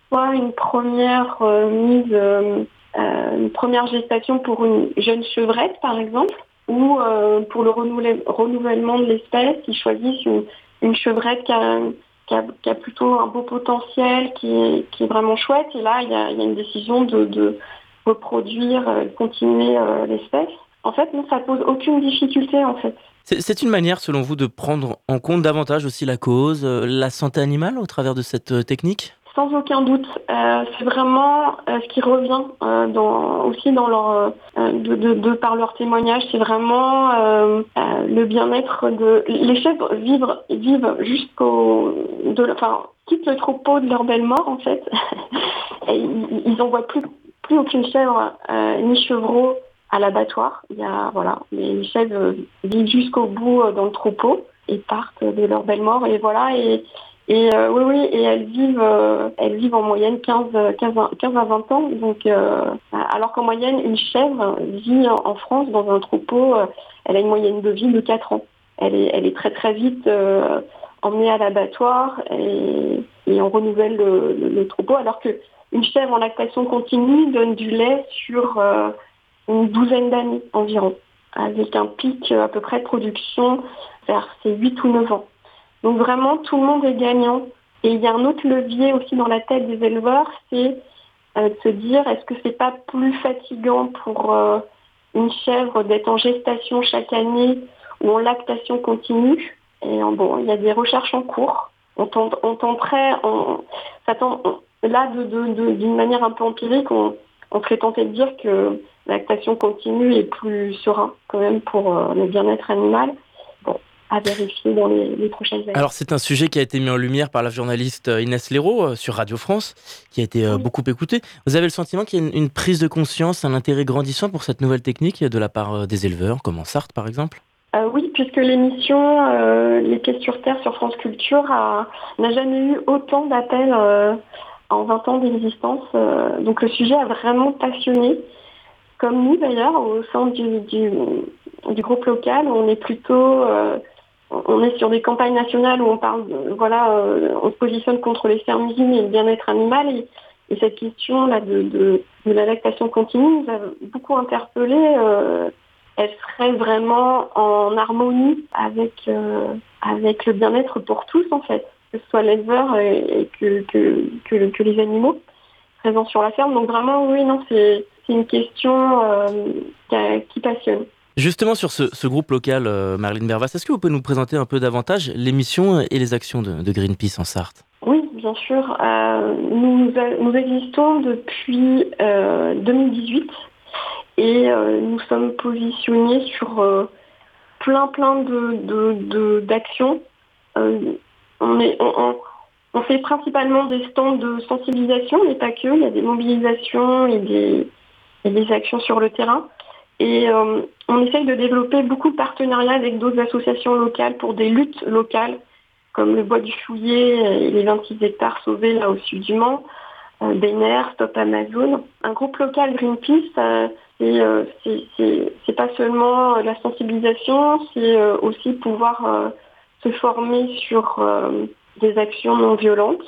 soit une première mise, une première gestation pour une jeune chevrette, par exemple, ou pour le renouvelle- renouvellement de l'espèce, ils choisissent une, chevrette qui a, plutôt un beau potentiel, qui est, vraiment chouette. Et là, il y a, une décision de reproduire, euh, continuer euh, l'espèce. En fait, non, ça pose aucune difficulté, en fait. C'est une manière, selon vous, de prendre en compte davantage aussi la cause, euh, la santé animale au travers de cette technique? Sans aucun doute, euh, c'est vraiment euh, ce qui revient euh, dans, aussi dans leur, de, de- de par leur témoignage, c'est vraiment le bien-être de les chèvres vivent vivent jusqu'au, de, enfin quittent le troupeau de leur belle mort en fait. Et ils, ils envoient plus aucune chèvre euh, ni chevreau à l'abattoir. Il y a voilà, les chèvres vivent jusqu'au bout euh, dans le troupeau et partent de leur belle mort et voilà et et euh, oui, oui, et elles vivent, euh, elles vivent en moyenne 15, euh, 15, à- 15 à 20 ans. Donc, euh, alors qu'en moyenne, une chèvre vit en, France dans un troupeau, euh, elle a une moyenne de vie de 4 ans. Elle est, elle est très très vite euh, emmenée à l'abattoir et, on renouvelle le, le- le troupeau. Alors que une chèvre en lactation continue donne du lait sur euh, une douzaine d'années environ, avec un pic euh, à peu près de production vers ses 8 ou 9 ans. Donc vraiment, tout le monde est gagnant. Et il y a un autre levier aussi dans la tête des éleveurs, c'est euh, de se dire est-ce que c'est pas plus fatigant pour une chèvre d'être en gestation chaque année ou en lactation continue? Et bon, il y a des recherches en cours. On, tente- tenterait, ça on- là, de- de- de- d'une manière un peu empirique, on, on serait tenté de dire que la lactation continue est plus serein quand même pour euh, le bien-être animal. Bon, à vérifier dans les, les prochaines années. Alors c'est un sujet qui a été mis en lumière par la journaliste euh, Inès Léraud euh, sur Radio France, qui a été euh, Oui. beaucoup écoutée. Vous avez le sentiment qu'il y a une, une prise de conscience, un intérêt grandissant pour cette nouvelle technique de la part des éleveurs, comme en Sarthe par exemple? Oui, puisque l'émission Les Pieds sur Terre sur France Culture n'a jamais eu autant d'appels en 20 ans d'existence. Euh, donc le sujet a vraiment passionné, comme nous d'ailleurs, au sein du, du, groupe local. On est plutôt, euh, on est sur des campagnes nationales où on parle, de- voilà, euh, on se positionne contre les fermes usines et le bien-être animal. Et, et cette question là de, de, la lactation continue nous a beaucoup interpellés. euh, elle serait vraiment en harmonie avec, avec le bien-être pour tous, en fait, que ce soit l'éleveur et, et que, que, que, que les animaux présents sur la ferme. Donc vraiment, oui, non, c'est une question euh, qui, passionne. Justement sur ce, ce groupe local, euh, Marlène Bervas, est-ce que vous pouvez nous présenter un peu davantage l'émission et les actions de, de Greenpeace en Sarthe? Oui, bien sûr. Euh, nous, nous existons depuis euh, 2018 et euh, nous sommes positionnés sur euh, plein plein de de- de- d'actions. Euh, on, est, on, on- on fait principalement des stands de sensibilisation, mais pas que. Il y a des mobilisations et des, et des actions sur le terrain. Et euh, on essaye de développer beaucoup de partenariats avec d'autres associations locales pour des luttes locales comme le bois du Fouillet et les 26 hectares sauvés là au sud du Mans, euh, Stop Amazon. Un groupe local Greenpeace, euh, euh, c'est- pas seulement euh, la sensibilisation, c'est euh, aussi pouvoir se former sur euh, des actions non violentes.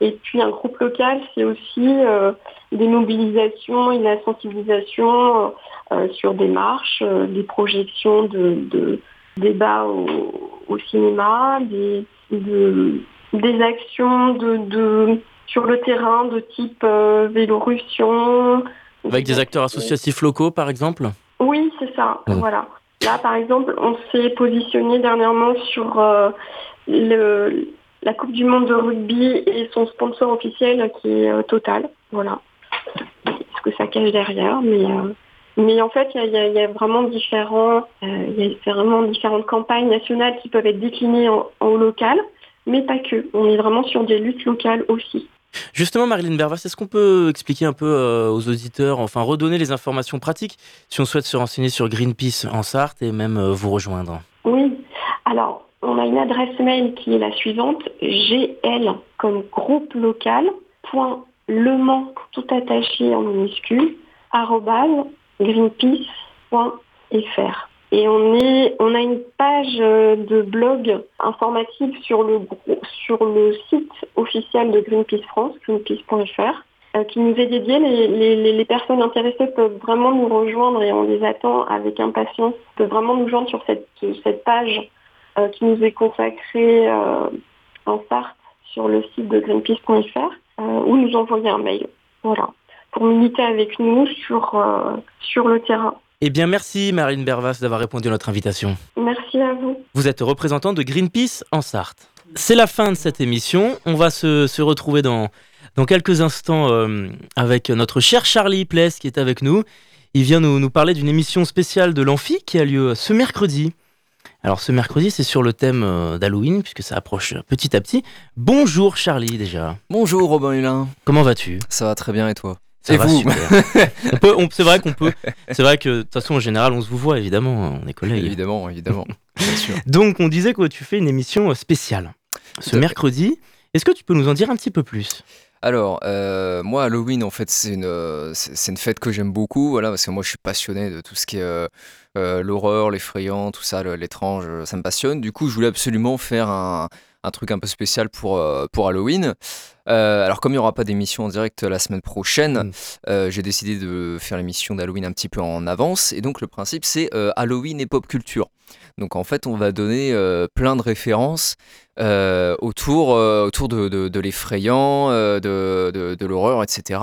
Et puis un groupe local, c'est aussi euh, des mobilisations et de la sensibilisation euh, sur des marches, des projections de, de débats au, au cinéma, des, de- des actions de, de- sur le terrain de type Vélorussion. Avec des acteurs associatifs locaux par exemple? Oui, c'est ça. Voilà. Là, par exemple, on s'est positionné dernièrement sur euh, la Coupe du Monde de rugby et son sponsor officiel qui est euh, Total. Voilà. Ce que ça cache derrière, mais euh, en fait, il y a- vraiment différents, il y a vraiment différentes campagnes nationales qui peuvent être déclinées en local, mais pas que. On est vraiment sur des luttes locales aussi. Justement, Marilyn Bervas, est-ce qu'on peut expliquer un peu euh, aux auditeurs, enfin redonner les informations pratiques si on souhaite se renseigner sur Greenpeace en Sarthe et même euh, vous rejoindre? Oui, alors on a une adresse mail qui est la suivante, gl comme groupe local, point le Mans, tout attaché en minuscule, greenpeace.fr. Et on, est, on a une page euh, de blog informative sur le, sur le site officiel de Greenpeace France, greenpeace.fr, euh, qui nous est dédié. Les, les- les- personnes intéressées peuvent vraiment nous rejoindre et on les attend avec impatience. peuvent vraiment nous joindre sur cette, cette page euh, qui nous est consacrée euh, en Sarthe sur le site de greenpeace.fr euh, ou nous envoyer un mail. Voilà. Pour militer avec nous sur, euh, sur le terrain. Eh bien, merci Marilyn Bervas d'avoir répondu à notre invitation. Merci à vous. Vous êtes représentant de Greenpeace en Sarthe. C'est la fin de cette émission. On va se, se retrouver dans, dans quelques instants euh, avec notre cher Charlie Pless qui est avec nous. Il vient nous, nous parler d'une émission spéciale de l'Amphi qui a lieu ce mercredi. Alors ce mercredi, c'est sur le thème euh, d'Halloween puisque ça approche petit à petit. Bonjour Charlie déjà. Bonjour Robin Hulin, Comment vas-tu? Ça va très bien et toi? Ça Et va vous c'est vrai qu'on peut. C'est vrai que de toute façon en général on se vous voit évidemment, on est collègues. Évidemment, évidemment, bien sûr. Donc, on disait que tu fais une émission euh, spéciale ce mercredi. Est-ce que tu peux nous en dire un petit peu plus? Alors, euh, moi, Halloween, en fait, c'est une, c'est une fête que j'aime beaucoup, voilà, parce que moi, je suis passionné de tout ce qui est euh, euh, l'horreur, l'effrayant, tout ça, l'étrange, ça me passionne. Du coup, je voulais absolument faire un, un truc un peu spécial pour, euh, pour Halloween. Euh, alors, comme il n'y aura pas d'émission en direct la semaine prochaine, Mm. euh, j'ai décidé de faire l'émission d'Halloween un petit peu en avance. Et donc, le principe, c'est Halloween et pop culture. Donc, en fait, on va donner plein de références autour, autour de, de- de l'effrayant, de, de- de l'horreur, etc.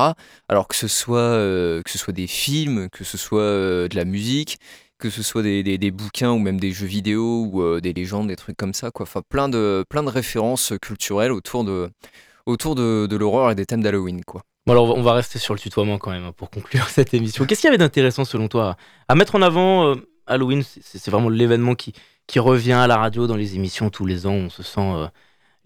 Alors que ce soit, que ce soit des films, que ce soit de la musique, que ce soit des, bouquins ou même des jeux vidéo ou euh, des légendes, des trucs comme ça. Quoi. Enfin, plein de, références culturelles autour de, l'horreur et des thèmes d'Halloween. Quoi. Bon, alors, on va- rester sur le tutoiement quand même hein, pour conclure cette émission. Qu'est-ce qu'il y avait d'intéressant selon toi à mettre en avant euh, Halloween? C'est vraiment l'événement qui, qui revient à la radio dans les émissions tous les ans. On se sent euh,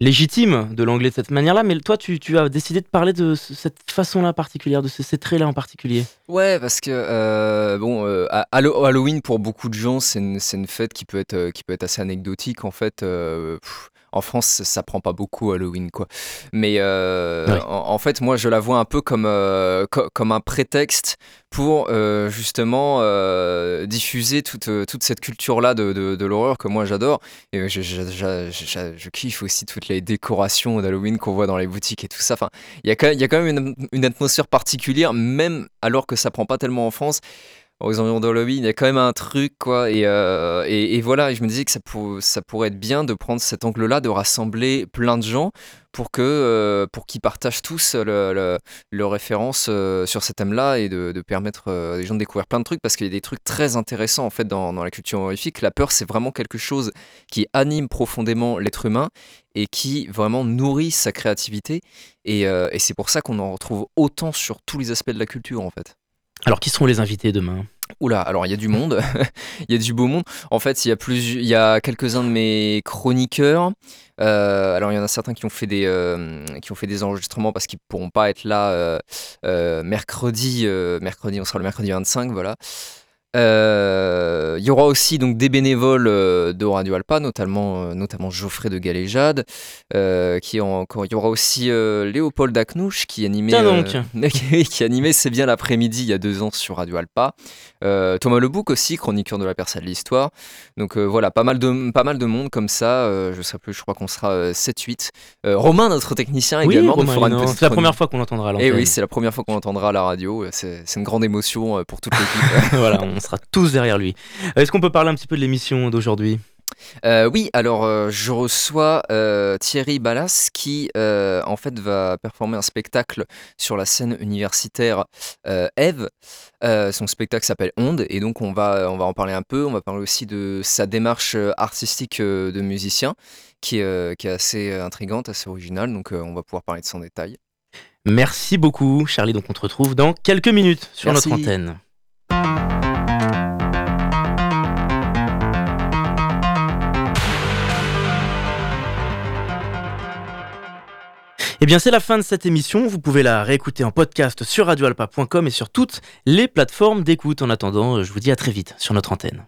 légitime de l'anglais de cette manière-là. Mais toi, tu, as décidé de parler de ce- cette façon-là particulière, de ce- ces traits-là en particulier? Ouais, parce que euh, bon, euh, Halloween pour beaucoup de gens, c'est une, fête qui peut être, euh, qui peut être assez anecdotique en fait. En France, ça, prend pas beaucoup Halloween quoi. Mais euh, en, en fait, moi, je la vois un peu comme euh, co- comme un prétexte pour euh, justement diffuser toute, toute cette culture-là de, de, de l'horreur que moi j'adore. Et je, je, je- je- je kiffe aussi toutes les décorations d'Halloween qu'on voit dans les boutiques et tout ça. Enfin, il y a quand il y a quand même une, une atmosphère particulière, même alors que ça prend pas tellement en France. Environs d'Halloween, il y a quand même un truc, quoi. Et, euh, voilà, et je me disais que ça, pour- ça pourrait être bien de prendre cet angle-là, de rassembler plein de gens pour que euh, pour qu'ils partagent tous le, le, euh, sur ce thème-là et de, permettre à des gens de découvrir plein de trucs parce qu'il y a des trucs très intéressants en fait dans, dans la culture horrifique. La peur, c'est vraiment quelque chose qui anime profondément l'être humain et qui vraiment nourrit sa créativité. Et, et c'est pour ça qu'on en retrouve autant sur tous les aspects de la culture en fait. Alors, qui seront les invités demain? Oula, alors il y a du monde, il y a du beau monde. En fait, il y a plus, il y a quelques-uns de mes chroniqueurs. Euh, alors il y en a certains qui ont fait des, euh, qui ont fait des enregistrements parce qu'ils pourront pas être là euh, mercredi. mercredi, on sera le mercredi 25, voilà. Euh, Il y aura aussi donc des bénévoles euh, de Radio Alpa, notamment, euh, notamment Geoffrey de Galéjade, euh, qui ont encore. Il y aura aussi euh, Léopold Aknouche qui animait, qui, qui animait C'est bien l'après-midi il y a deux ans sur Radio Alpa. Thomas Lebouc aussi, chroniqueur de la Persa de l'Histoire. Donc voilà, pas mal, de, pas mal de monde comme ça. je sais plus, je crois qu'on sera euh, 7-8. Euh, Romain, notre technicien Oui, également, c'est la première fois qu'on l'entendra à Et l'antenne. oui, c'est la première fois qu'on l'entendra à la radio. C'est une grande émotion pour toute l'équipe. voilà, on sera tous derrière lui. Euh, Est-ce qu'on peut parler un petit peu de l'émission d'aujourd'hui? Euh, oui, alors euh, je reçois euh, Thierry Ballas qui en fait va performer un spectacle sur la scène universitaire Eve. Son spectacle s'appelle Onde et donc on va, on va en parler un peu. On va parler aussi de sa démarche artistique de musicien qui est, qui est assez intrigante, assez originale. Donc on va pouvoir parler de son détail. Merci beaucoup, Charlie. Donc, on te retrouve dans quelques minutes sur Merci. notre antenne. Eh bien, c'est la fin de cette émission. Vous pouvez la réécouter en podcast sur radioalpa.com et sur toutes les plateformes d'écoute. En attendant, je vous dis à très vite sur notre antenne.